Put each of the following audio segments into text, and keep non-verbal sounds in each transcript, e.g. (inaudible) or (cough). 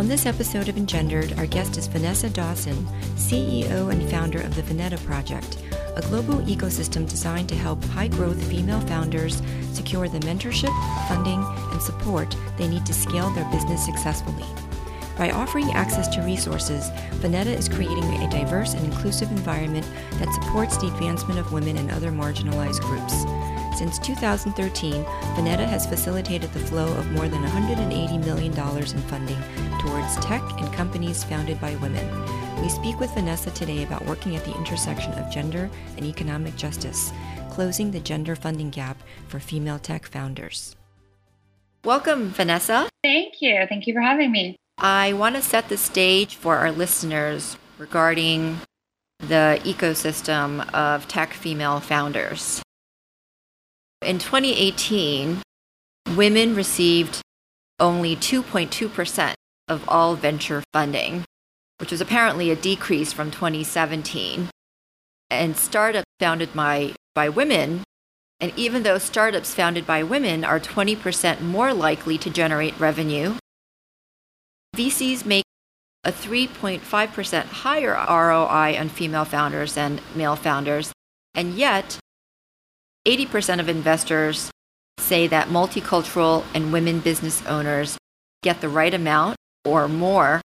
On this episode of Engendered, our guest is Vanessa Dawson, CEO and founder of the Vinetta Project, a global ecosystem designed to help high growth female founders secure the mentorship, funding, and support they need to scale their business successfully. By offering access to resources, Vinetta is creating a diverse and inclusive environment that supports the advancement of women and other marginalized groups. Since 2013, Vinetta has facilitated the flow of more than $180 million in funding towards tech and companies founded by women. We speak with Vanessa today about working at the intersection of gender and economic justice, closing the gender funding gap for female tech founders. Welcome, Vanessa. Thank you. Thank you for having me. I want to set the stage for our listeners regarding the ecosystem of tech female founders. In 2018, women received only 2.2% of all venture funding, which was apparently a decrease from 2017. And startups founded by, by women, and even though startups founded by women are 20% more likely to generate revenue, VCs make a 3.5% higher ROI on female founders than male founders, and yet 80% of investors say that multicultural and women business owners get the right amount or more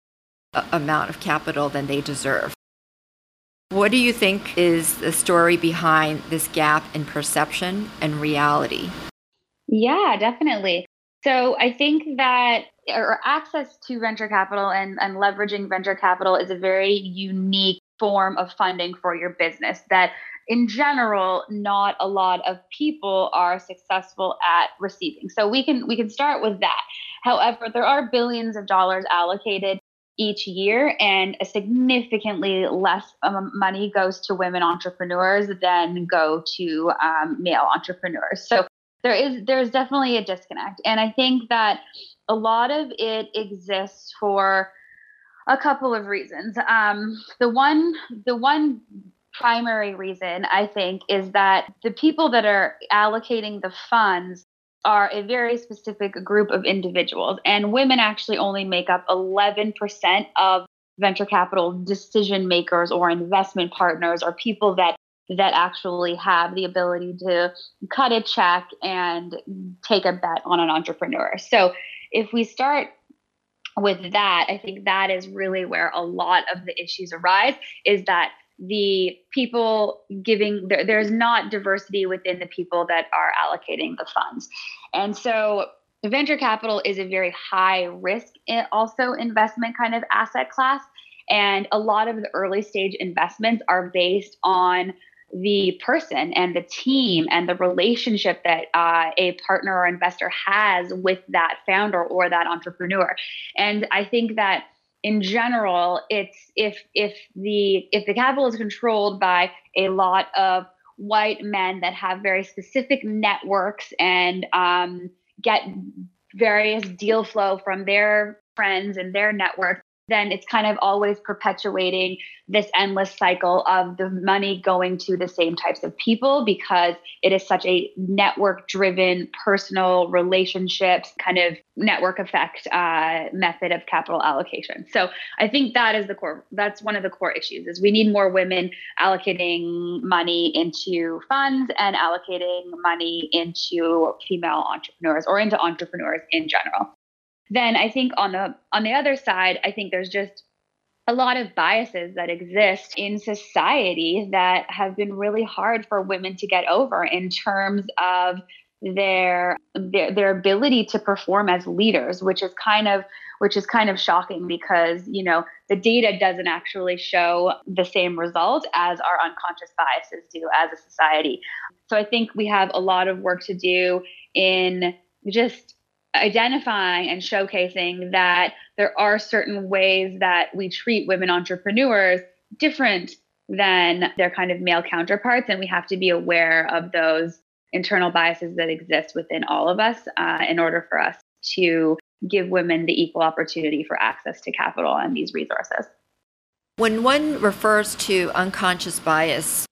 amount of capital than they deserve. What do you think is the story behind this gap in perception and reality? Yeah, definitely. So I think that or access to venture capital and, and leveraging venture capital is a very unique form of funding for your business that in general not a lot of people are successful at receiving so we can we can start with that however there are billions of dollars allocated each year and a significantly less um, money goes to women entrepreneurs than go to um, male entrepreneurs. So there is there's definitely a disconnect and i think that a lot of it exists for a couple of reasons. Um, the one the one primary reason, I think, is that the people that are allocating the funds are a very specific group of individuals. And women actually only make up 11% of venture capital decision makers or investment partners or people that that actually have the ability to cut a check and take a bet on an entrepreneur. So if we start with that, I think that is really where a lot of the issues arise is that the people giving there, there's not diversity within the people that are allocating the funds. And so venture capital is a very high risk eh, also investment kind of asset class. And a lot of the early stage investments are based on the person and the team and the relationship that uh, a partner or investor has with that founder or that entrepreneur. And i think that in general, it's if if the if the capital is controlled by a lot of white men that have very specific networks and um, get various deal flow from their friends and their network, then it's kind of always perpetuating this endless cycle of the money going to the same types of people because it is such a network driven personal relationships kind of network effect uh, method of capital allocation. So i think that is the core that's one of the core issues is we need more women allocating money into funds and allocating money into female entrepreneurs or into entrepreneurs in general then I think on the on the other side, I think there's just a lot of biases that exist in society that have been really hard for women to get over in terms of their their, their ability to perform as leaders, which is kind of which is kind of shocking because you know the data doesn't actually show the same result as our unconscious biases do as a society. So I think we have a lot of work to do in just identifying and showcasing that there are certain ways that we treat women entrepreneurs different than their kind of male counterparts. And we have to be aware of those internal biases that exist within all of us uh, in order for us to give women the equal opportunity for access to capital and these resources. When one refers to unconscious bias,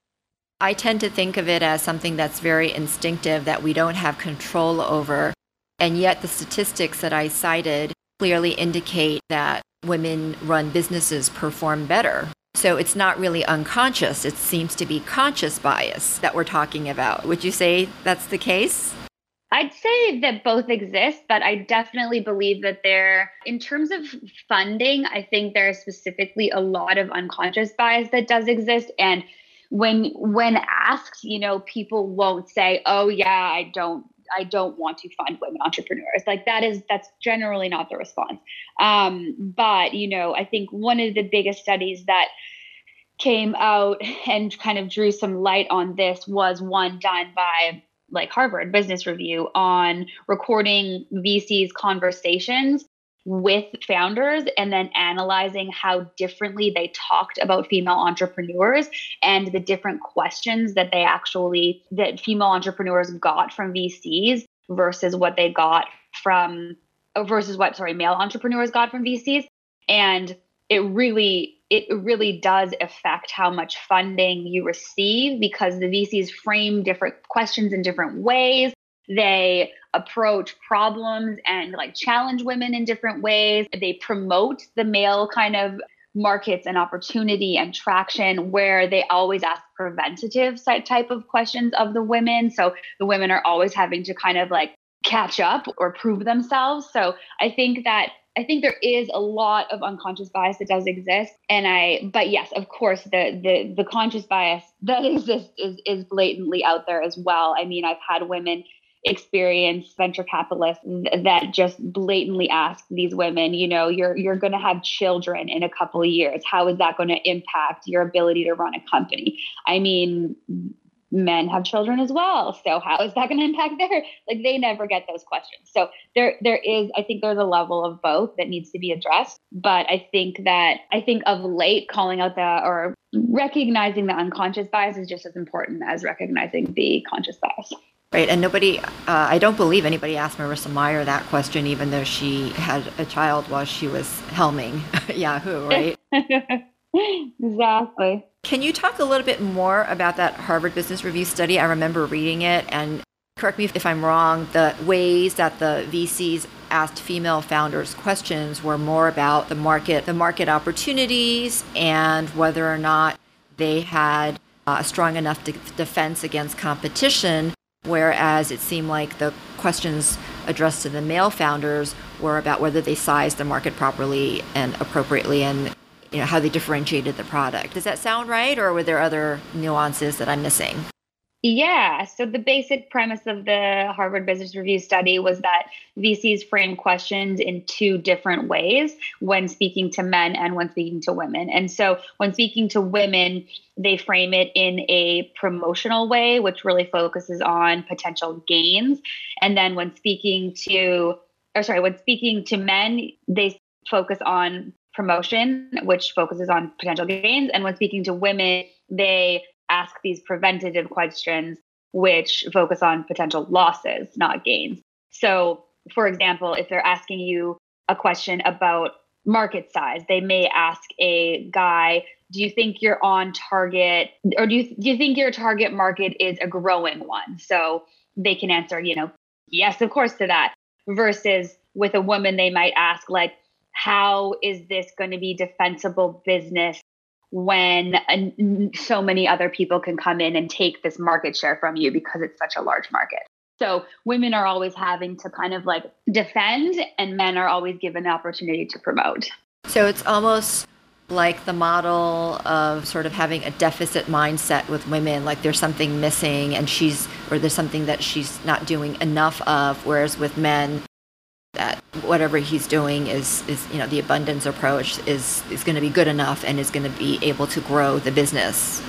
I tend to think of it as something that's very instinctive that we don't have control over. And yet, the statistics that I cited clearly indicate that women run businesses perform better. So it's not really unconscious, it seems to be conscious bias that we're talking about. Would you say that's the case? I'd say that both exist, but I definitely believe that there, in terms of funding, I think there is specifically a lot of unconscious bias that does exist. And when when asked, you know, people won't say, "Oh yeah, I don't I don't want to fund women entrepreneurs. Like that is that's generally not the response. Um, but you know, I think one of the biggest studies that came out and kind of drew some light on this was one done by like Harvard Business Review on recording VCs conversations with founders and then analyzing how differently they talked about female entrepreneurs and the different questions that they actually that female entrepreneurs got from VCs versus what they got from oh, versus what sorry male entrepreneurs got from VCs and it really it really does affect how much funding you receive because the VCs frame different questions in different ways. They approach problems and like challenge women in different ways. They promote the male kind of markets and opportunity and traction where they always ask preventative type of questions of the women. So the women are always having to kind of like catch up or prove themselves. So I think that I think there is a lot of unconscious bias that does exist. And I but yes, of course the the the conscious bias (laughs) that exists is is blatantly out there as well. I mean, I've had women experience venture capitalists that just blatantly ask these women, you know, you're you're going to have children in a couple of years. How is that going to impact your ability to run a company? I mean, men have children as well. So how is that going to impact their like they never get those questions. So there there is I think there's a level of both that needs to be addressed, but I think that I think of late calling out the or recognizing the unconscious bias is just as important as recognizing the conscious bias. Right, and nobody, uh, I don't believe anybody asked Marissa Mayer that question, even though she had a child while she was helming (laughs) Yahoo, right? (laughs) exactly. Can you talk a little bit more about that Harvard Business Review study? I remember reading it, and correct me if I'm wrong, the ways that the VCs asked female founders questions were more about the market, the market opportunities, and whether or not they had a strong enough de- defense against competition. Whereas it seemed like the questions addressed to the male founders were about whether they sized the market properly and appropriately and you know how they differentiated the product. Does that sound right, or were there other nuances that I'm missing? Yeah. So the basic premise of the Harvard Business Review study was that VCs frame questions in two different ways when speaking to men and when speaking to women. And so when speaking to women, they frame it in a promotional way, which really focuses on potential gains. And then when speaking to, or sorry, when speaking to men, they focus on promotion, which focuses on potential gains. And when speaking to women, they ask these preventative questions, which focus on potential losses, not gains. So, for example, if they're asking you a question about market size, they may ask a guy, do you think you're on target or do you, do you think your target market is a growing one? So they can answer, you know, yes, of course to that. Versus with a woman, they might ask, like, how is this going to be defensible business when uh, so many other people can come in and take this market share from you because it's such a large market. So women are always having to kind of like defend, and men are always given the opportunity to promote. So it's almost like the model of sort of having a deficit mindset with women, like there's something missing and she's, or there's something that she's not doing enough of. Whereas with men, that whatever he's doing is is you know the abundance approach is is going to be good enough and is going to be able to grow the business.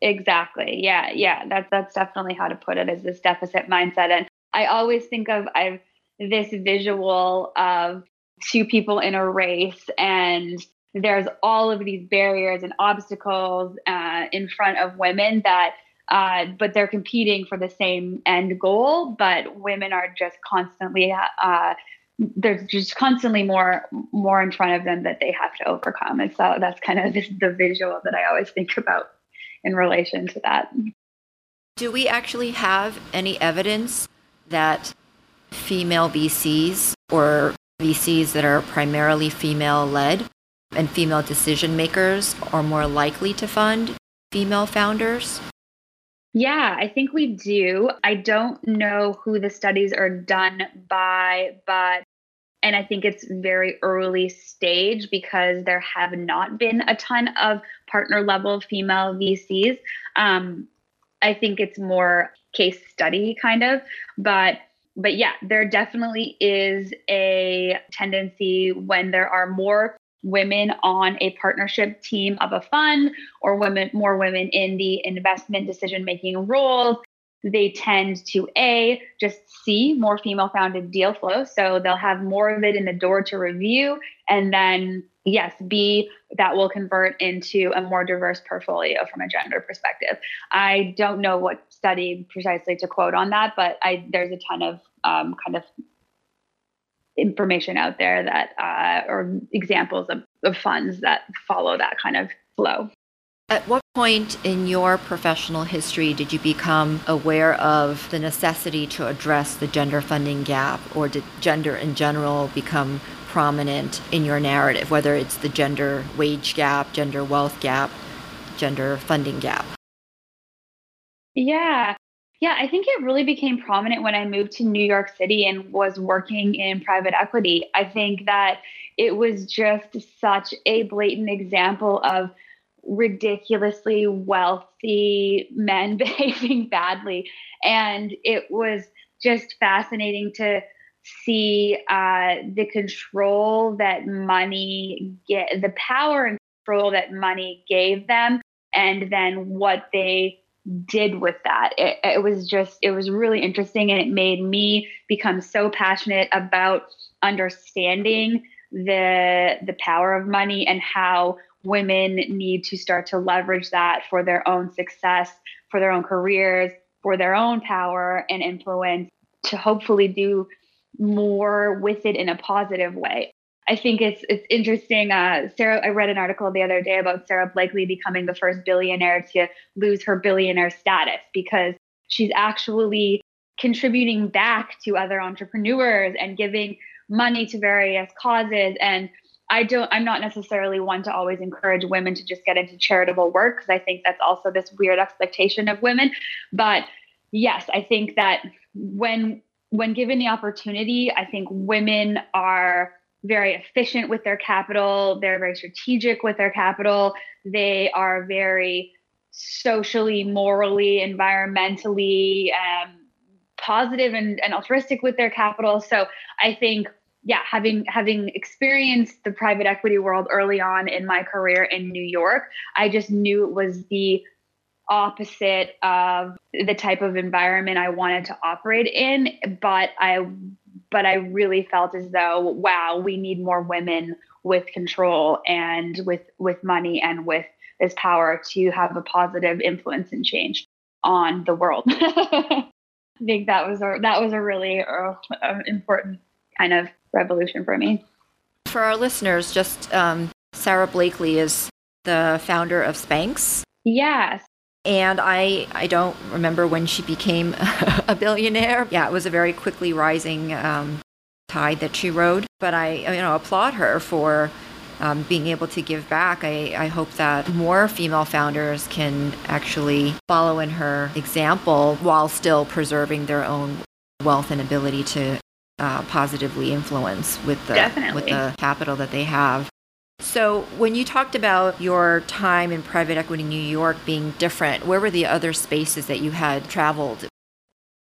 Exactly. Yeah yeah. That's that's definitely how to put it is this deficit mindset. And i always think of i've this visual of two people in a race and there's all of these barriers and obstacles uh, in front of women that uh, but they're competing for the same end goal but women are just constantly uh, there's just constantly more more in front of them that they have to overcome. And so that's kind of (laughs) the visual that i always think about in relation to that. Do we actually have any evidence that female vcs or vcs that are primarily female led and female decision makers are more likely to fund female founders yeah, I think we do. I don't know who the studies are done by, but and I think it's very early stage because there have not been a ton of partner level female VCs. Um, I think it's more case study kind of, but but yeah, there definitely is a tendency when there are more women on a partnership team of a fund or women more women in the investment decision making roles they tend to a just see more female founded deal flow so they'll have more of it in the door to review and then yes b that will convert into a more diverse portfolio from a gender perspective. I don't know what study precisely to quote on that but i there's a ton of um, kind of information out there that uh, or examples of, of funds that follow that kind of flow. At what point in your professional history did you become aware of the necessity to address the gender funding gap, or did gender in general become prominent in your narrative, whether it's the gender wage gap, gender wealth gap, gender funding gap? Yeah, yeah, I think it really became prominent when I moved to New York City and was working in private equity. I think that it was just such a blatant example of ridiculously wealthy men (laughs) behaving badly. And it was just fascinating to see uh, the control that money get, the power and control that money gave them, and then what they did with that. It, it, was just, it was really interesting and it made me become so passionate about understanding the the power of money and how women need to start to leverage that for their own success, for their own careers, for their own power and influence to hopefully do more with it in a positive way. I think it's it's interesting. Uh, Sara, I read an article the other day about Sara Blakely becoming the first billionaire to lose her billionaire status because she's actually contributing back to other entrepreneurs and giving money to various causes. And I don't. I'm not necessarily one to always encourage women to just get into charitable work because I think that's also this weird expectation of women. But yes, I think that when when given the opportunity, I think women are very efficient with their capital. They're very strategic with their capital. They are very socially, morally, environmentally um, positive and, and altruistic with their capital. So I think, yeah, having having experienced the private equity world early on in my career in New York, I just knew it was the opposite of the type of environment I wanted to operate in. But I but I really felt as though, wow, we need more women with control and with with money and with this power to have a positive influence and change on the world. (laughs) I think that was a that was a really uh, important kind of revolution for me. For our listeners, just um, Sara Blakely is the founder of Spanx. Yes, and I I don't remember when she became (laughs) a billionaire. Yeah, it was a very quickly rising um, tide that she rode. But I you know applaud her for um, being able to give back. I, I hope that more female founders can actually follow in her example while still preserving their own wealth and ability to uh, positively influence with the Definitely. with the capital that they have. So, when you talked about your time in private equity in New York being different, where were the other spaces that you had traveled?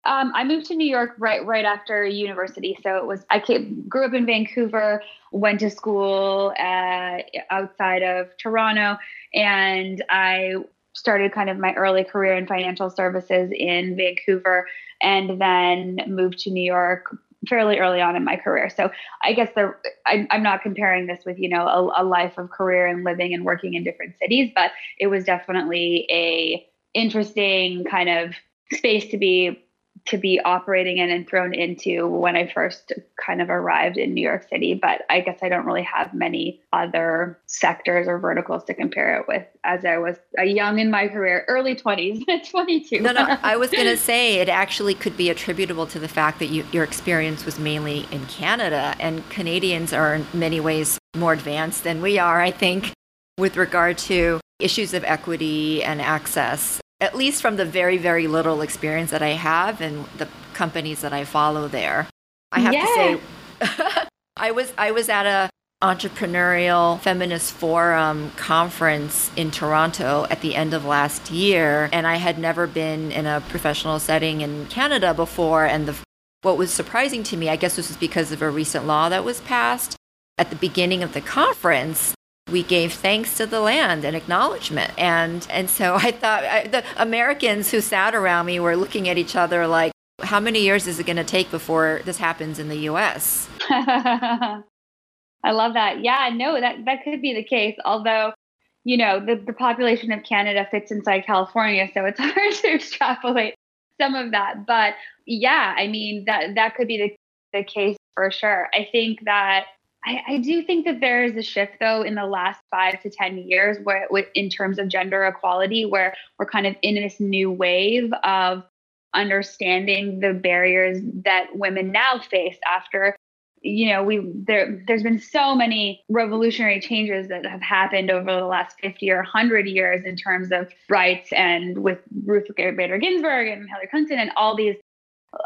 Um, I moved to New York right right after university, so it was I came, grew up in Vancouver, went to school uh, outside of Toronto, and I started kind of my early career in financial services in Vancouver, and then moved to New York fairly early on in my career. So I guess there, I, I'm not comparing this with, you know, a, a life of career and living and working in different cities, but it was definitely a interesting kind of space to be to be operating in and thrown into when I first kind of arrived in New York City. But I guess I don't really have many other sectors or verticals to compare it with as I was a young in my career, early 20s, (laughs) 22. No, no, I was going (laughs) to say it actually could be attributable to the fact that you, your experience was mainly in Canada, and Canadians are in many ways more advanced than we are, I think, with regard to issues of equity and access at least from the very, very little experience that I have and the companies that I follow there. I have to say, (laughs) I was I was at a entrepreneurial feminist forum conference in Toronto at the end of last year and I had never been in a professional setting in Canada before and the what was surprising to me I guess this was because of a recent law that was passed at the beginning of the conference we gave thanks to the land and acknowledgement. And and so I thought I, the Americans who sat around me were looking at each other like, how many years is it going to take before this happens in the U.S.? (laughs) I love that. Yeah, no, that that could be the case. Although, you know, the, the population of Canada fits inside California, so it's (laughs) hard to extrapolate some of that. But yeah, I mean that that could be the the case for sure. I think that I, I, do think that there is a shift though in the last five to 10 years where in terms of gender equality, where we're kind of in this new wave of understanding the barriers that women now face after you know we there there's been so many revolutionary changes that have happened over the last 50 or 100 years in terms of rights and with Ruth Bader Ginsburg and Hillary Clinton and all these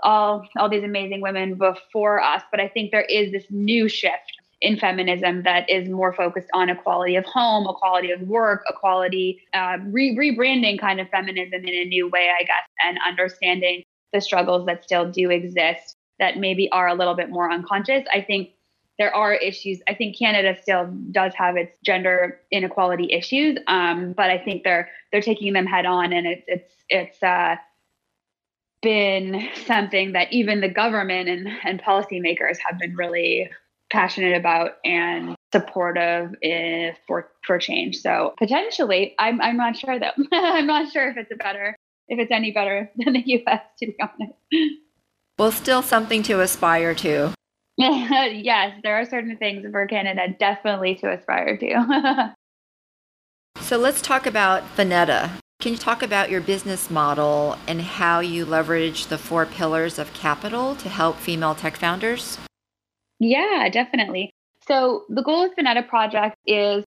all all these amazing women before us. But i think there is this new shift in feminism that is more focused on equality of home, equality of work, equality, uh, re- rebranding kind of feminism in a new way, I guess, and understanding the struggles that still do exist that maybe are a little bit more unconscious. I think there are issues. I think Canada still does have its gender inequality issues, um, but I think they're they're taking them head on, and it's it's it's uh, been something that even the government and and policymakers have been really passionate about and supportive if, for for change. So potentially, I'm I'm not sure though. (laughs) I'm not sure if it's a better if it's any better (laughs) than the U.S. To be honest. Well, still something to aspire to. (laughs) yes, there are certain things for Canada definitely to aspire to. so let's talk about Vinetta. Can you talk about your business model and how you leverage the four pillars of capital to help female tech founders? Yeah, definitely. So the goal of Vinetta Project is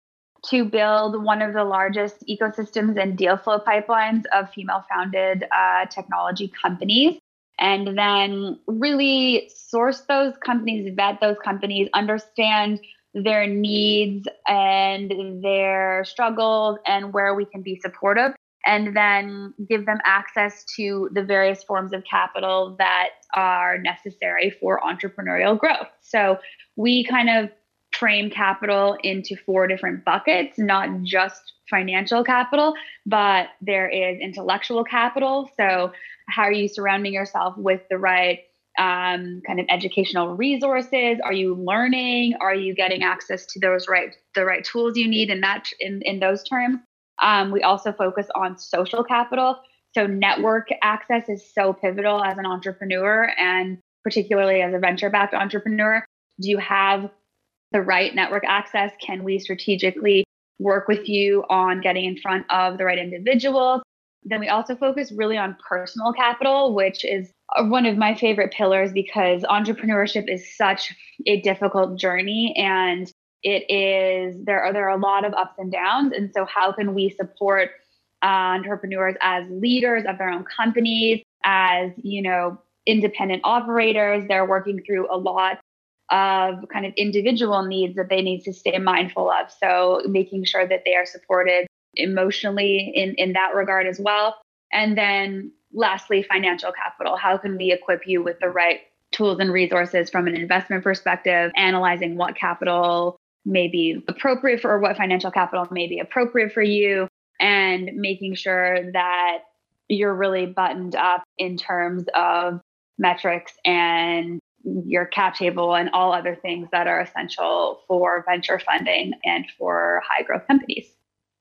to build one of the largest ecosystems and deal flow pipelines of female founded uh, technology companies. And then really source those companies, vet those companies, understand their needs and their struggles and where we can be supportive and then give them access to the various forms of capital that are necessary for entrepreneurial growth. So we kind of frame capital into four different buckets, not just financial capital, but there is intellectual capital. So, how are you surrounding yourself with the right um, kind of educational resources? Are you learning? Are you getting access to those right the right tools you need in that in, in those terms? Um, we also focus on social capital. So, network access is so pivotal as an entrepreneur and particularly as a venture backed entrepreneur. Do you have the right network access? Can we strategically work with you on getting in front of the right individuals? Then we also focus really on personal capital, which is one of my favorite pillars because entrepreneurship is such a difficult journey and it is there are there are a lot of ups and downs. And so how can we support uh, entrepreneurs as leaders of their own companies as you know independent operators? They're working through a lot of kind of individual needs that they need to stay mindful of. So making sure that they are supported emotionally in in that regard as well. And then lastly financial capital. How can we equip you with the right tools and resources from an investment perspective analyzing what capital may be appropriate for or what financial capital may be appropriate for you and making sure that you're really buttoned up in terms of metrics and your cap table and all other things that are essential for venture funding and for high growth companies.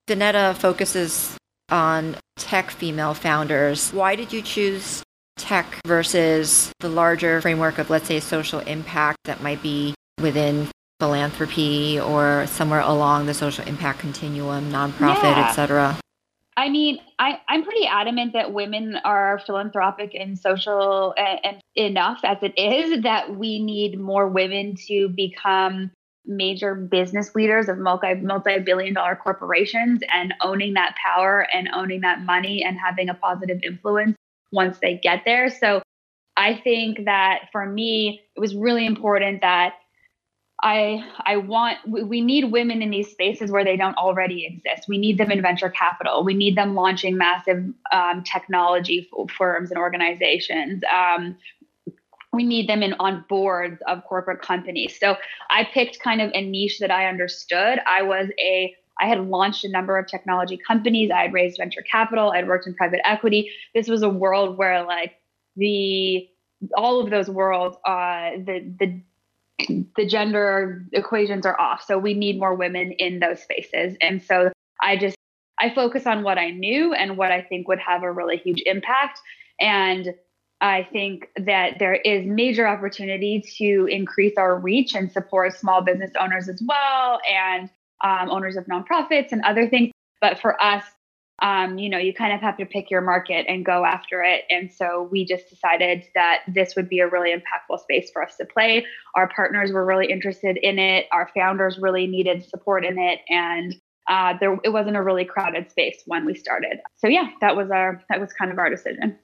Vinetta focuses on tech female founders. Why did you choose tech versus the larger framework of, let's say, social impact that might be within philanthropy or somewhere along the social impact continuum, nonprofit, yeah. etc.? I mean, I, I'm pretty adamant that women are philanthropic and social and, and enough as it is that we need more women to become major business leaders of multi multi billion dollar corporations and owning that power and owning that money and having a positive influence once they get there. So I think that for me, it was really important that I I want we need women in these spaces where they don't already exist. We need them in venture capital. We need them launching massive um, technology firms and organizations. Um, we need them in on boards of corporate companies. So I picked kind of a niche that I understood. I was a I had launched a number of technology companies. I had raised venture capital. I'd worked in private equity. This was a world where like the all of those worlds, uh, the the the gender equations are off. So we need more women in those spaces. And so I just I focus on what I knew and what I think would have a really huge impact. And I think that there is major opportunity to increase our reach and support small business owners as well and um, owners of nonprofits and other things. But for us, um, you know, you kind of have to pick your market and go after it. And so we just decided that this would be a really impactful space for us to play. Our partners were really interested in it. Our founders really needed support in it, and uh, there it wasn't a really crowded space when we started. So yeah, that was our that was kind of our decision.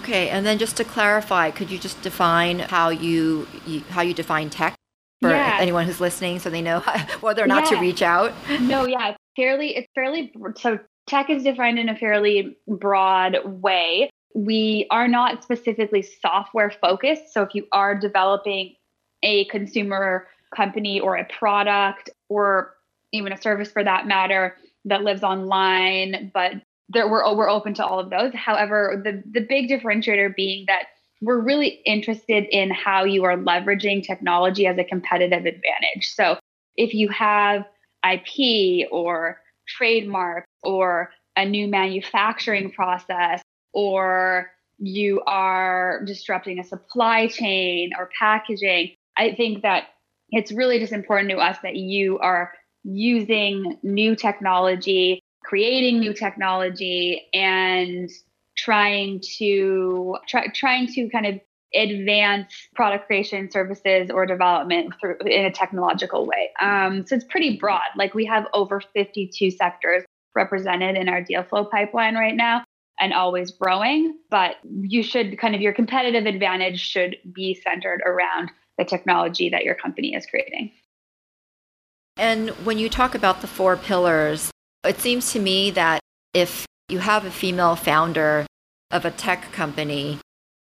Okay, and then just to clarify, could you just define how you, you how you define tech for yeah. anyone who's listening, so they know (laughs) whether or not yeah. to reach out? No, yeah, fairly it's fairly so tech is defined in a fairly broad way. We are not specifically software focused. So if you are developing a consumer company or a product or even a service for that matter that lives online, but there, we're, we're open to all of those. However, the, the big differentiator being that we're really interested in how you are leveraging technology as a competitive advantage. So if you have IP or trademark or a new manufacturing process or you are disrupting a supply chain or packaging. I think that it's really just important to us that you are using new technology, creating new technology, and trying to try, trying to kind of advance product creation services or development through in a technological way. Um, so it's pretty broad. Like we have over 52 sectors represented in our deal flow pipeline right now and always growing. But you should kind of your competitive advantage should be centered around the technology that your company is creating. And when you talk about the four pillars, it seems to me that if you have a female founder of a tech company,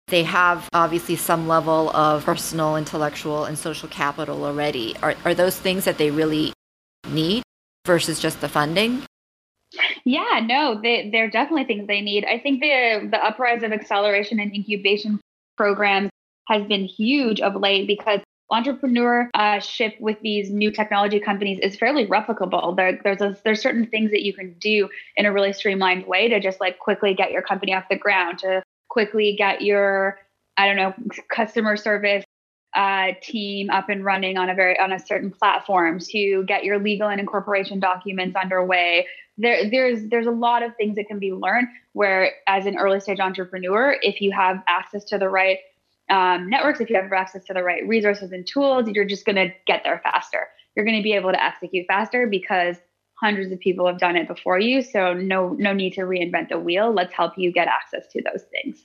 they have obviously some level of personal, intellectual, and social capital already. Are, are those things that they really need versus just the funding? Yeah, no, they, they're definitely things they need. I think the the uprise of acceleration and incubation programs has been huge of late because entrepreneurship uh, with these new technology companies is fairly replicable. There, there's a, there's certain things that you can do in a really streamlined way to just like quickly get your company off the ground, to quickly get your I don't know customer service uh, team up and running on a very on a certain platform to get your legal and incorporation documents underway. There there's there's a lot of things that can be learned where as an early stage entrepreneur if you have access to the right um, networks if you have access to the right resources and tools you're just going to get there faster. You're going to be able to execute faster because hundreds of people have done it before you so no no need to reinvent the wheel. Let's help you get access to those things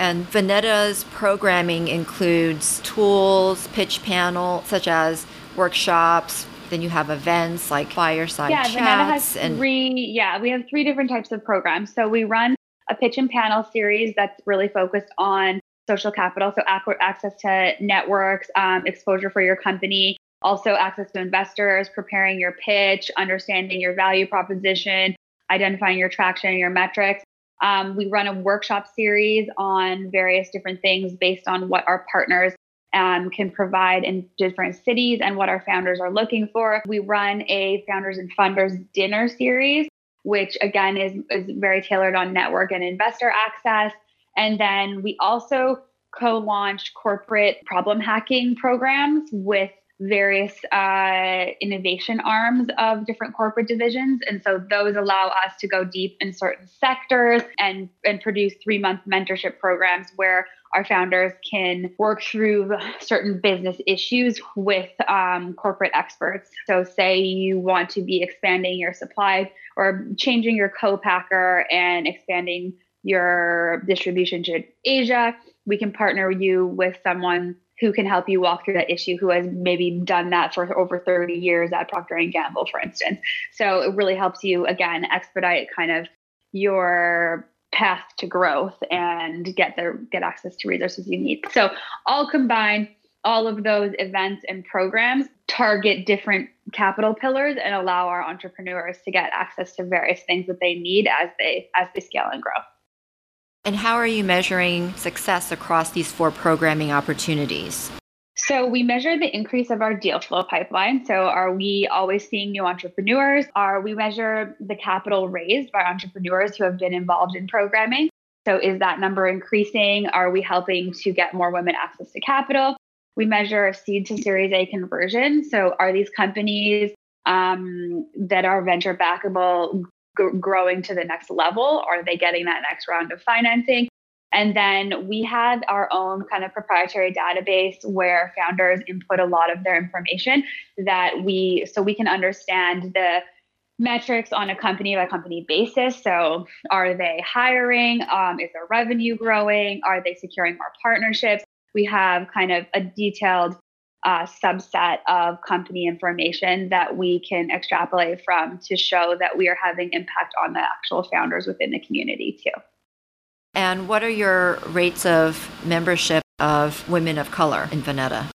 and Vinetta's programming includes tools, pitch panel, such as workshops. Then you have events like fireside yeah, chats. Vinetta has and three. Yeah, we have three different types of programs. So we run a pitch and panel series that's really focused on social capital, so access to networks, um, exposure for your company, also access to investors, preparing your pitch, understanding your value proposition, identifying your traction, your metrics. Um, we run a workshop series on various different things based on what our partners um, can provide in different cities and what our founders are looking for. We run a founders and funders dinner series, which again is, is very tailored on network and investor access. And then we also co launched corporate problem hacking programs with various uh, innovation arms of different corporate divisions. And so those allow us to go deep in certain sectors and, and produce three month mentorship programs where our founders can work through certain business issues with um, corporate experts. So, say you want to be expanding your supply or changing your co packer and expanding your distribution to Asia, we can partner you with someone who can help you walk through that issue who has maybe done that for over 30 years at procter & gamble for instance. So it really helps you again expedite kind of your path to growth and get the get access to resources you need. So all combined all of those events and programs target different capital pillars and allow our entrepreneurs to get access to various things that they need as they as they scale and grow and how are you measuring success across these four programming opportunities? So we measure the increase of our deal flow pipeline. So are we always seeing new entrepreneurs? Are we measure the capital raised by entrepreneurs who have been involved in programming? So is that number increasing? Are we helping to get more women access to capital? We measure seed to Series A conversion. So are these companies um, that are venture backable growing to the next level? Are they getting that next round of financing? And then we have our own kind of proprietary database where founders input a lot of their information that we, so we can understand the metrics on a company by company basis. So, are they hiring? Um, is their revenue growing? Are they securing more partnerships? We have kind of a detailed uh, subset of company information that we can extrapolate from to show that we are having impact on the actual founders within the community too. And what are your rates of membership of women of color in Vinetta?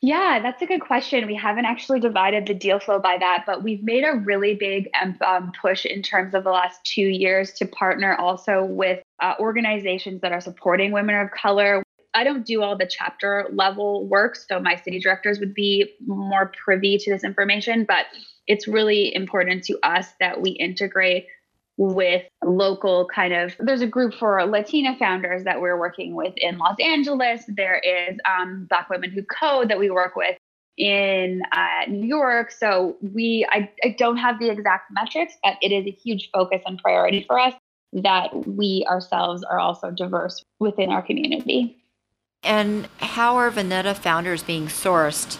Yeah, that's a good question. We haven't actually divided the deal flow by that, but we've made a really big um, push in terms of the last two years to partner also with uh, organizations that are supporting women of color I don't do all the chapter level work, so my city directors would be more privy to this information, but it's really important to us that we integrate with local kind of there's a group for latina founders that we're working with in los angeles. There is um, black women who code that we work with in uh, new york. So we I, I don't have the exact metrics but it is a huge focus and priority for us that we ourselves are also diverse within our community and how are Vinetta founders being sourced?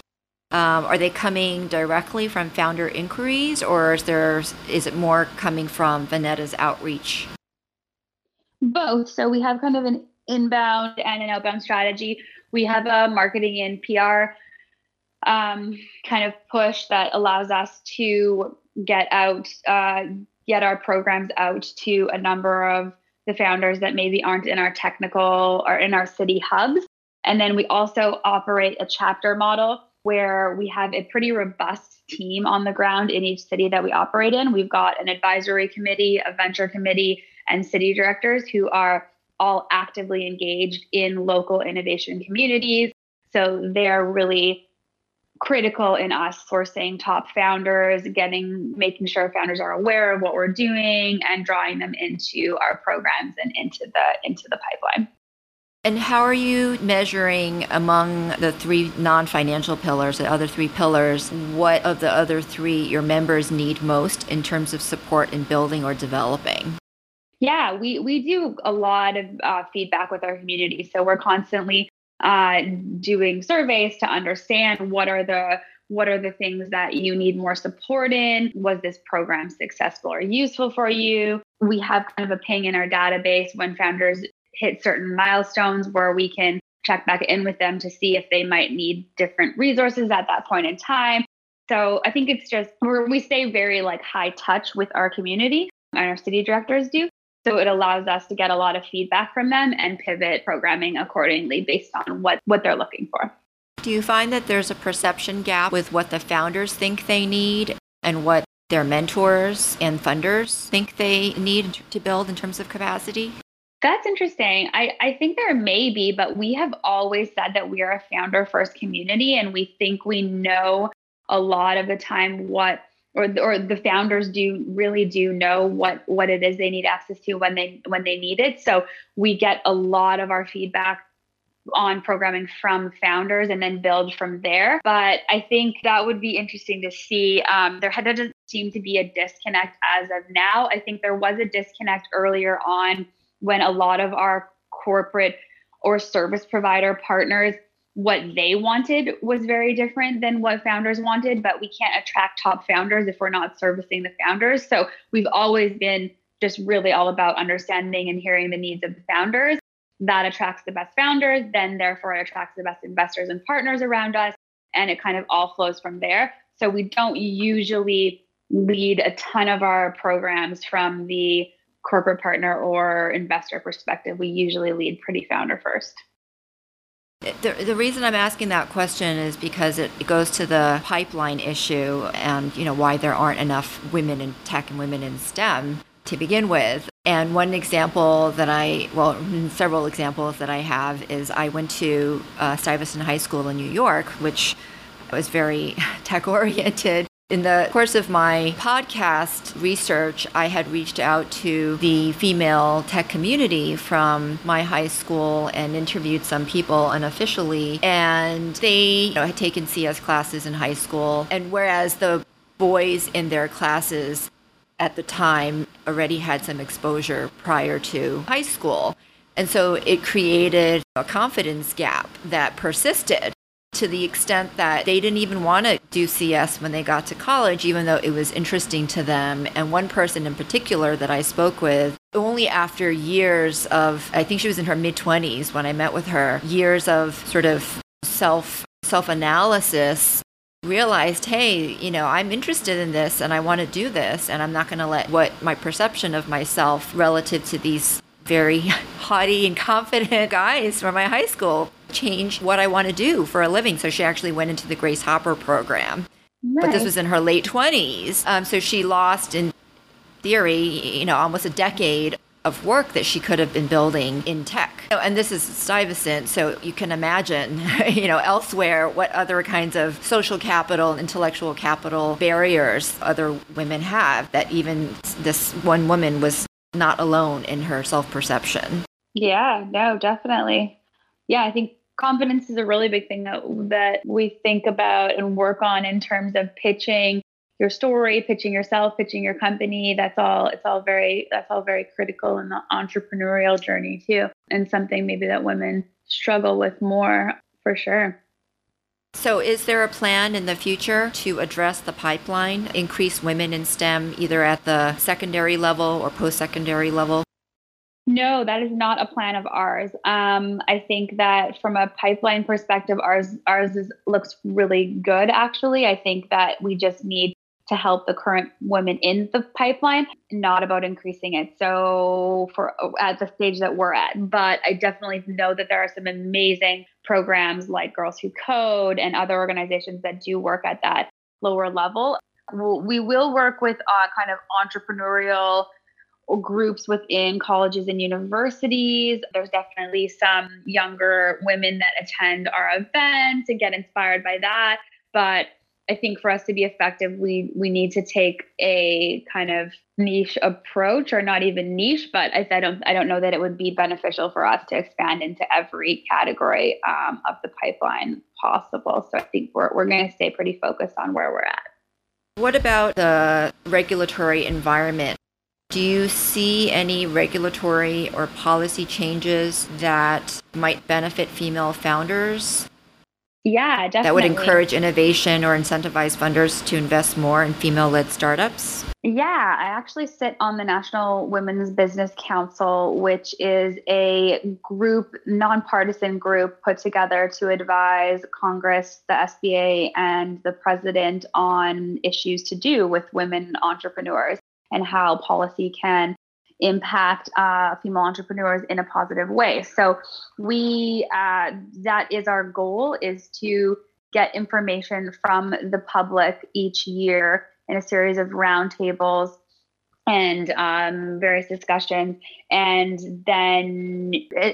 Um, are they coming directly from founder inquiries, or is there is it more coming from Vinetta's outreach? Both. So we have kind of an inbound and an outbound strategy. We have a marketing and PR um, kind of push that allows us to get out, uh, get our programs out to a number of the founders that maybe aren't in our technical or in our city hubs. And then we also operate a chapter model where we have a pretty robust team on the ground in each city that we operate in. We've got an advisory committee, a venture committee, and city directors who are all actively engaged in local innovation communities. So they're really critical in us sourcing top founders, getting making sure founders are aware of what we're doing and drawing them into our programs and into the into the pipeline. And how are you measuring among the three non financial pillars, the other three pillars, what of the other three your members need most in terms of support in building or developing? Yeah, we, we do a lot of uh, feedback with our community. So we're constantly uh, doing surveys to understand what are the what are the things that you need more support in? Was this program successful or useful for you? We have kind of a ping in our database when founders hit certain milestones where we can check back in with them to see if they might need different resources at that point in time. So I think it's just we stay very like high touch with our community and our city directors do. So it allows us to get a lot of feedback from them and pivot programming accordingly based on what, what they're looking for. Do you find that there's a perception gap with what the founders think they need and what their mentors and funders think they need to build in terms of capacity? That's interesting. I, I think there may be, but we have always said that we are a founder first community and we think we know a lot of the time what or or the founders do really do know what what it is they need access to when they when they need it. So we get a lot of our feedback on programming from founders and then build from there. But I think that would be interesting to see. Um, there doesn't seem to be a disconnect as of now. I think there was a disconnect earlier on when a lot of our corporate or service provider partners what they wanted was very different than what founders wanted but we can't attract top founders if we're not servicing the founders so we've always been just really all about understanding and hearing the needs of the founders that attracts the best founders, then therefore it attracts the best investors and partners around us. And it kind of all flows from there. So we don't usually lead a ton of our programs from the corporate partner or investor perspective. We usually lead pretty founder first. The, the reason I'm asking that question is because it, it goes to the pipeline issue and you know why there aren't enough women in tech and women in STEM to begin with. And one example that I, well, several examples that I have is I went to uh, Stuyvesant High School in New York, which was very (laughs) tech oriented. In the course of my podcast research, I had reached out to the female tech community from my high school and interviewed some people unofficially. And they you know, had taken CS classes in high school. And whereas the boys in their classes at the time already had some exposure prior to high school. And so it created a confidence gap that persisted to the extent that they didn't even want to do CS when they got to college, even though it was interesting to them. And one person in particular that I spoke with, only after years of, I think she was in her mid 20s when I met with her, years of sort of self self analysis realized, hey, you know, I'm interested in this and I want to do this, and I'm not going to let what my perception of myself relative to these very (laughs) haughty and confident guys from my high school change what I want to do for a living. So she actually went into the Grace Hopper program. Nice. But this was in her late 20s. Um, so she lost, in theory, you know, almost a decade of work that she could have been building in tech. And this is Stuyvesant, so you can imagine, (laughs) you know, elsewhere what other kinds of social capital, intellectual capital barriers other women have that even this one woman was not alone in her self-perception. Yeah, no, definitely. Yeah, I think confidence is a really big thing that that we think about and work on in terms of pitching your story, pitching yourself, pitching your company. That's all. It's all very. That's all very critical in the entrepreneurial journey too, and something maybe that women struggle with more for sure. So, is there a plan in the future to address the pipeline, increase women in STEM either at the secondary level or post secondary level? No, that is not a plan of ours. Um, I think that from a pipeline perspective, ours ours is, looks really good. Actually, I think that we just need to help the current women in the pipeline, not about increasing it. So for at the stage that we're at, but I definitely know that there are some amazing programs like Girls Who Code and other organizations that do work at that lower level. We will work with uh, kind of entrepreneurial groups within colleges and universities. There's definitely some younger women that attend our events and get inspired by that. But I think for us to be effective, we we need to take a kind of niche approach, or not even niche, but I, I don't I don't know that it would be beneficial for us to expand into every category um, of the pipeline possible. So I think we're we're going to stay pretty focused on where we're at. What about the regulatory environment? Do you see any regulatory or policy changes that might benefit female founders? Yeah, definitely. That would encourage innovation or incentivize funders to invest more in female led startups? Yeah, I actually sit on the National Women's Business Council, which is a group, nonpartisan group put together to advise Congress, the SBA, and the president on issues to do with women entrepreneurs and how policy can impact uh, female entrepreneurs in a positive way. So we uh, that is our goal is to get information from the public each year in a series of roundtables and um, various discussions, and then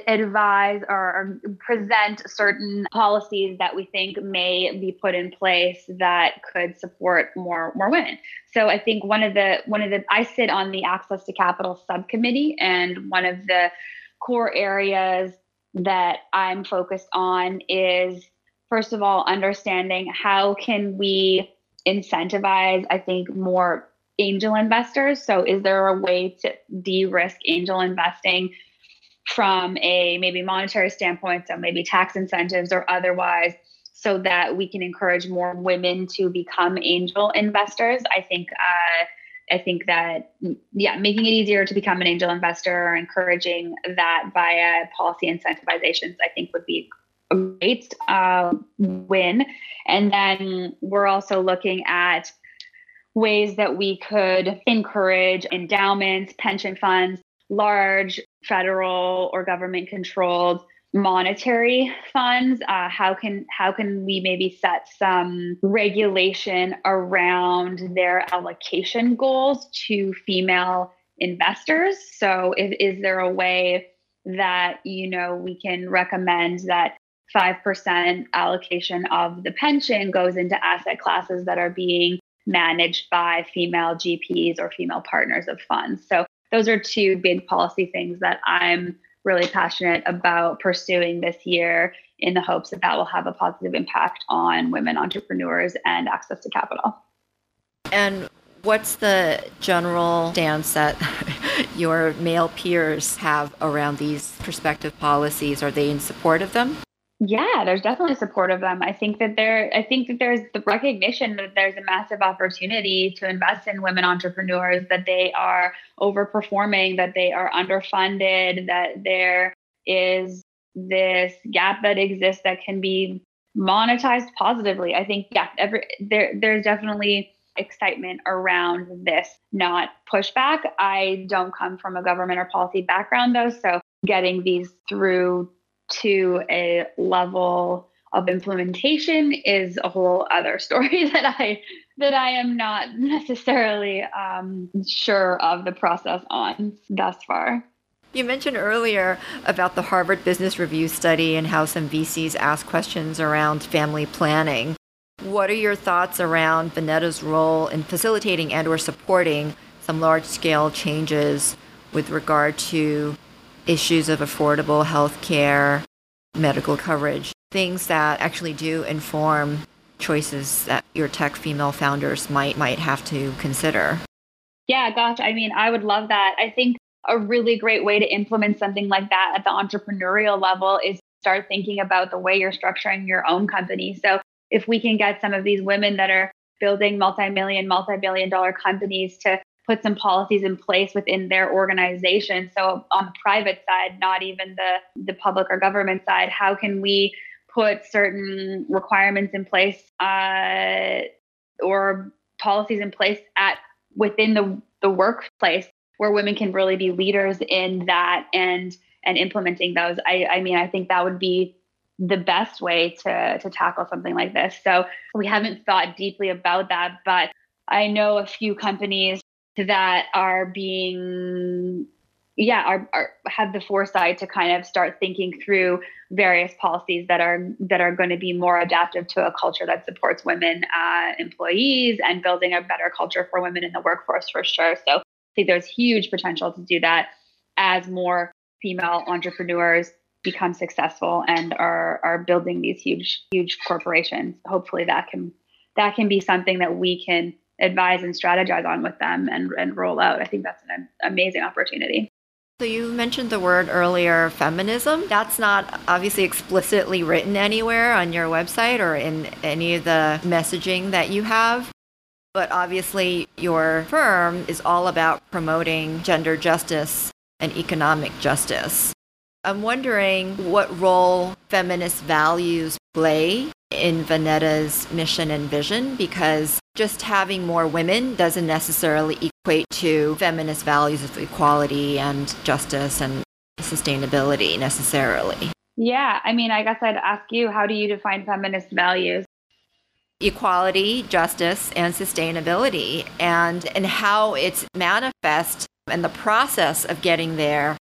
advise or, present certain policies that we think may be put in place that could support more more women. So I think one of the one of the I sit on the Access to Capital subcommittee, and one of the core areas that I'm focused on is first of all understanding how can we incentivize I think more angel investors. So, is there a way to de risk angel investing from a maybe monetary standpoint, so maybe tax incentives or otherwise, so that we can encourage more women to become angel investors? I think. Uh, I think that, yeah, making it easier to become an angel investor or encouraging that via policy incentivizations, I think would be a great uh, win. And then we're also looking at ways that we could encourage endowments, pension funds, large federal or government controlled monetary funds. Uh, how can how can we maybe set some regulation around their allocation goals to female investors? So if, is there a way that you know we can recommend that 5% allocation of the pension goes into asset classes that are being managed by female GPs or female partners of funds. So those are two big policy things that I'm really passionate about pursuing this year in the hopes that that will have a positive impact on women entrepreneurs and access to capital. And what's the general stance that (laughs) your male peers have around these prospective policies? Are they in support of them? Yeah, there's definitely support of them. I think that there I think that there's the recognition that there's a massive opportunity to invest in women entrepreneurs, that they are overperforming, that they are underfunded, that there is this gap that exists that can be monetized positively. I think yeah, every, there there's definitely excitement around this, not pushback. I don't come from a government or policy background though, so getting these through to a level of implementation is a whole other story (laughs) that I that I am not necessarily um, sure of the process on thus far. You mentioned earlier about the Harvard Business Review study and how some VCs ask questions around family planning. What are your thoughts around Vinetta's role in facilitating and or supporting some large-scale changes with regard to issues of affordable health care, medical coverage, things that actually do inform choices that your tech female founders might might have to consider. Yeah, gosh, I mean, I would love that. I think a really great way to implement something like that at the entrepreneurial level is start thinking about the way you're structuring your own company. So if we can get some of these women that are building multi-million, multi-billion dollar companies to put some policies in place within their organization. So on the private side, not even the the public or government side, how can we put certain requirements in place uh, or policies in place at within the the workplace where women can really be leaders in that and and implementing those. I, I mean, I think that would be the best way to to tackle something like this. So we haven't thought deeply about that, but I know a few companies that are being yeah are, are have the foresight to kind of start thinking through various policies that are that are going to be more adaptive to a culture that supports women uh, employees and building a better culture for women in the workforce for sure. So i think there's huge potential to do that as more female entrepreneurs become successful and are are building these huge huge corporations. Hopefully that can that can be something that we can advise and strategize on with them and, and roll out. I think that's an amazing opportunity. So you mentioned the word earlier, feminism. That's not obviously explicitly written anywhere on your website or in any of the messaging that you have. But obviously, your firm is all about promoting gender justice and economic justice. I'm wondering what role feminist values play in Vinetta's mission and vision because just having more women doesn't necessarily equate to feminist values of equality and justice and sustainability necessarily. Yeah, I mean, I guess I'd ask you, how do you define feminist values? equality, justice, and sustainability, and and how it's manifest and the process of getting there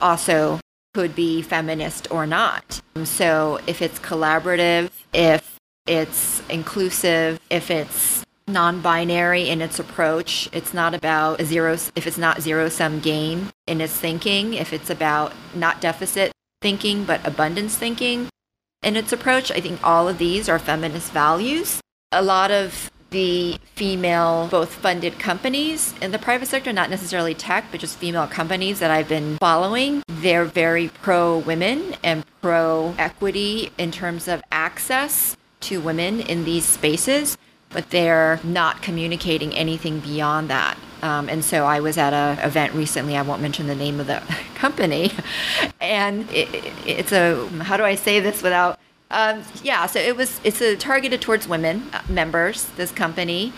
also could be feminist or not. Um, so if it's collaborative, if it's inclusive, if it's non-binary in its approach, it's not about a zero if it's not zero sum game in its thinking, if it's about not deficit thinking but abundance thinking in its approach, I think all of these are feminist values. A lot of the female, both funded companies in the private sector, not necessarily tech, but just female companies that I've been following, they're very pro women and pro equity in terms of access to women in these spaces, but they're not communicating anything beyond that. Um, and so I was at an event recently, I won't mention the name of the (laughs) company, (laughs) and it, it, it's a, how do I say this without um, yeah, so it was it's a targeted towards women uh, members. This company,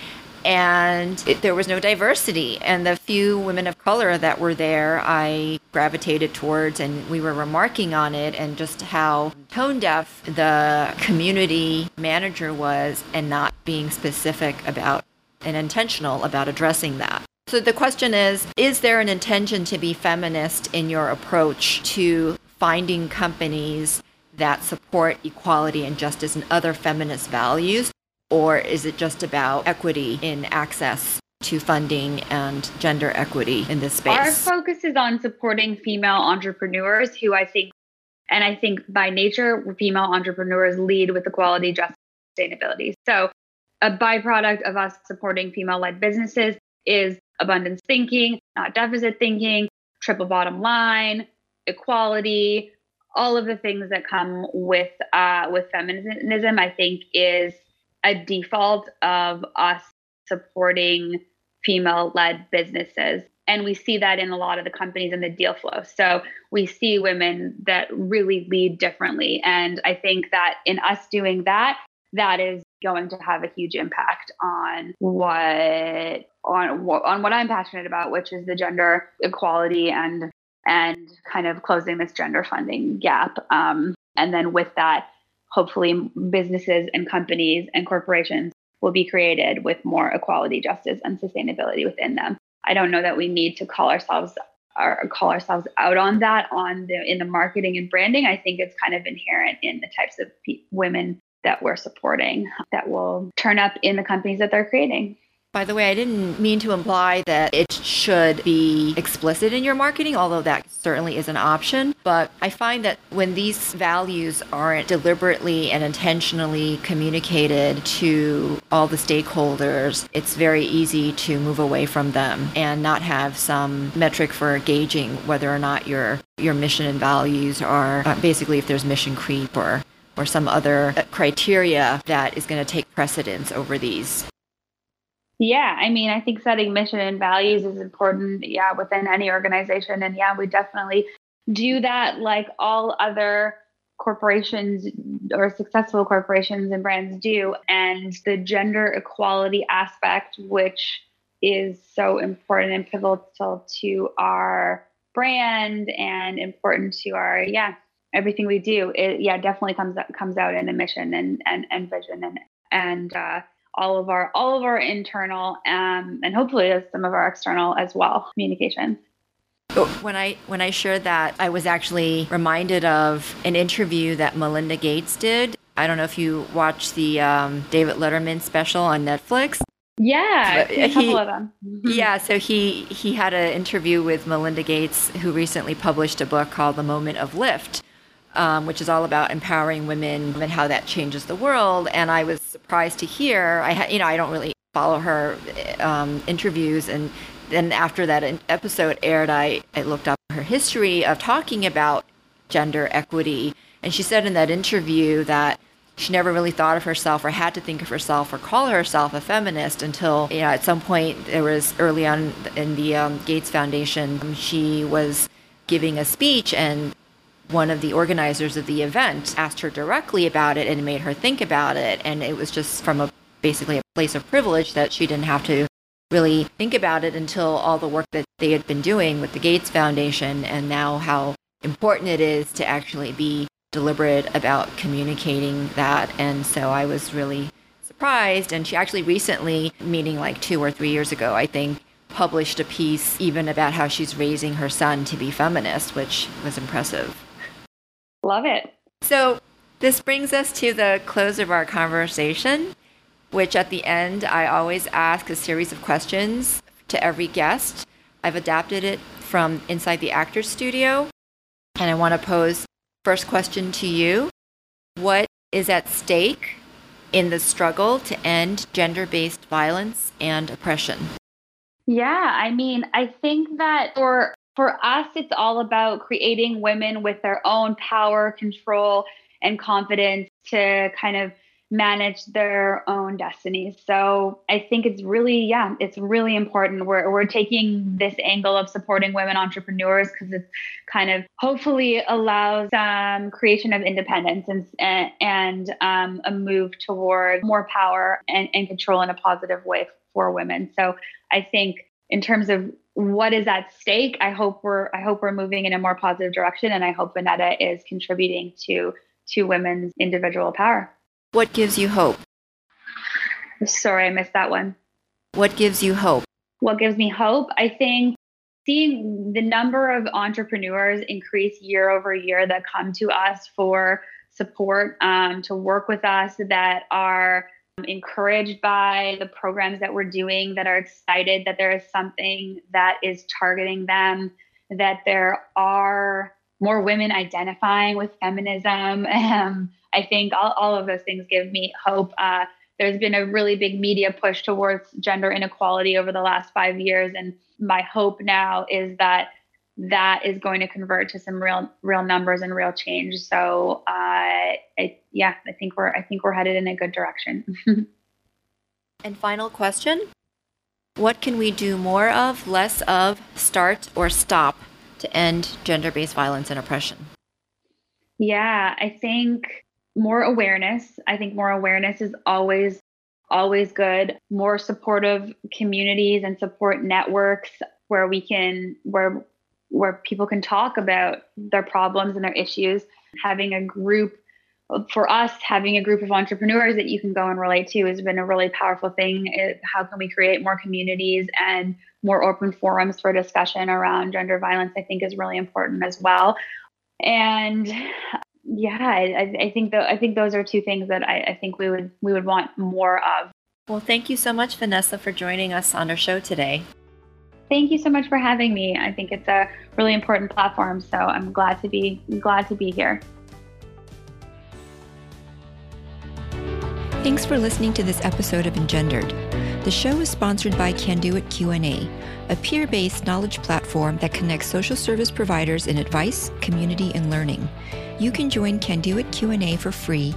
and it, there was no diversity. And the few women of color that were there, I gravitated towards, and we were remarking on it, and just how tone deaf the community manager was, and not being specific about and intentional about addressing that. So the question is Is there an intention to be feminist in your approach to finding companies that support equality and justice and other feminist values? Or is it just about equity in access to funding and gender equity in this space? Our focus is on supporting female entrepreneurs who I think, and I think by nature, female entrepreneurs lead with equality, justice, and sustainability. So, a byproduct of us supporting female led businesses is abundance thinking, not deficit thinking, triple bottom line, equality, all of the things that come with uh, with feminism, I think, is a default of us supporting female-led businesses, and we see that in a lot of the companies in the deal flow. So we see women that really lead differently, and I think that in us doing that, that is going to have a huge impact on what on on what I'm passionate about, which is the gender equality and and kind of closing this gender funding gap. Um, and then with that, hopefully businesses and companies and corporations will be created with more equality, justice, and sustainability within them. I don't know that we need to call ourselves or call ourselves out on that on the in the marketing and branding. I think it's kind of inherent in the types of pe- women that we're supporting that will turn up in the companies that they're creating. By the way, I didn't mean to imply that it should be explicit in your marketing, although that certainly is an option. But I find that when these values aren't deliberately and intentionally communicated to all the stakeholders, it's very easy to move away from them and not have some metric for gauging whether or not your your mission and values are uh, basically if there's mission creep or or some other criteria that is going to take precedence over these. Yeah, I mean, I think setting mission and values is important, yeah, within any organization. And yeah, we definitely do that like all other corporations or successful corporations and brands do. And the gender equality aspect, which is so important and pivotal to our brand and important to our, yeah, everything we do. It, yeah, definitely comes comes out in a mission and and, and vision and and uh, all of our all of our internal um, and hopefully some of our external as well communications when I when I shared that, I was actually reminded of an interview that Melinda Gates did. I don't know if you watched the um, David Letterman special on Netflix. Yeah, a couple he, of them. (laughs) yeah, so he he had an interview with Melinda Gates, who recently published a book called The Moment of Lift, um, which is all about empowering women and how that changes the world. And I was surprised to hear, I you know, I don't really follow her um, interviews, and then after that episode aired, I, I looked up her history of talking about gender equity, and she said in that interview that she never really thought of herself or had to think of herself or call herself a feminist until you know at some point there was early on in the um, Gates Foundation she was giving a speech and one of the organizers of the event asked her directly about it and made her think about it. And it was just from a basically a place of privilege that she didn't have to really think about it until all the work that they had been doing with the Gates Foundation and now how important it is to actually be deliberate about communicating that. And so I was really surprised. And she actually recently, meaning like two or three years ago, I think, published a piece even about how she's raising her son to be feminist, which was impressive. Love it. So, this brings us to the close of our conversation, which at the end I always ask a series of questions to every guest. I've adapted it from inside the actor's studio, and I want to pose first question to you. What is at stake in the struggle to end gender based violence and oppression? Yeah, I mean, I think that for for us it's all about creating women with their own power, control, and confidence to kind of manage their own destinies. So I think it's really, yeah, it's really important. We're, we're taking this angle of supporting women entrepreneurs because it's kind of hopefully allows um, creation of independence and, and um, a move toward more power and, and control in a positive way for women. So I think in terms of what is at stake, I hope we're I hope we're moving in a more positive direction, and I hope Vinetta is contributing to to women's individual power. What gives you hope? Sorry, I missed that one. What gives you hope? What gives me hope? I think seeing the number of entrepreneurs increase year over year that come to us for support, um, to work with us, that are encouraged by the programs that we're doing, that are excited that there is something that is targeting them, that there are more women identifying with feminism. (laughs) Um, I think all, all of those things give me hope. Uh, there's been a really big media push towards gender inequality over the last five years. And my hope now is that that is going to convert to some real real numbers and real change. So uh, I, yeah, I think we're I think we're headed in a good direction. (laughs) and final question. What can we do more of, less of, start or stop to end gender based violence and oppression? Yeah, I think more awareness. I think more awareness is always, always good. More supportive communities and support networks where we can, where, where people can talk about their problems and their issues. Having a group for us, having a group of entrepreneurs that you can go and relate to has been a really powerful thing. How can we create more communities and more open forums for discussion around gender violence? I think is really important as well. And yeah, I, I think I think those are two things that I, I think we would we would want more of. Well, thank you so much, Vanessa, for joining us on our show today. Thank you so much for having me. I think it's a really important platform, so I'm glad to be glad to be here. Thanks for listening to this episode of Engendered. The show is sponsored by Kanduit Q&A, a peer-based knowledge platform that connects social service providers in advice, community, and learning. You can join Kanduit Q&A for free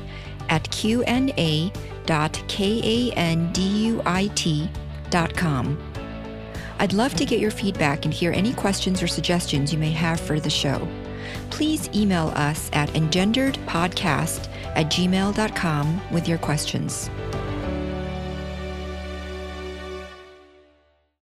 at qna.kanduit.com. I'd love to get your feedback and hear any questions or suggestions you may have for the show. Please email us at engenderedpodcast at gmail.com with your questions.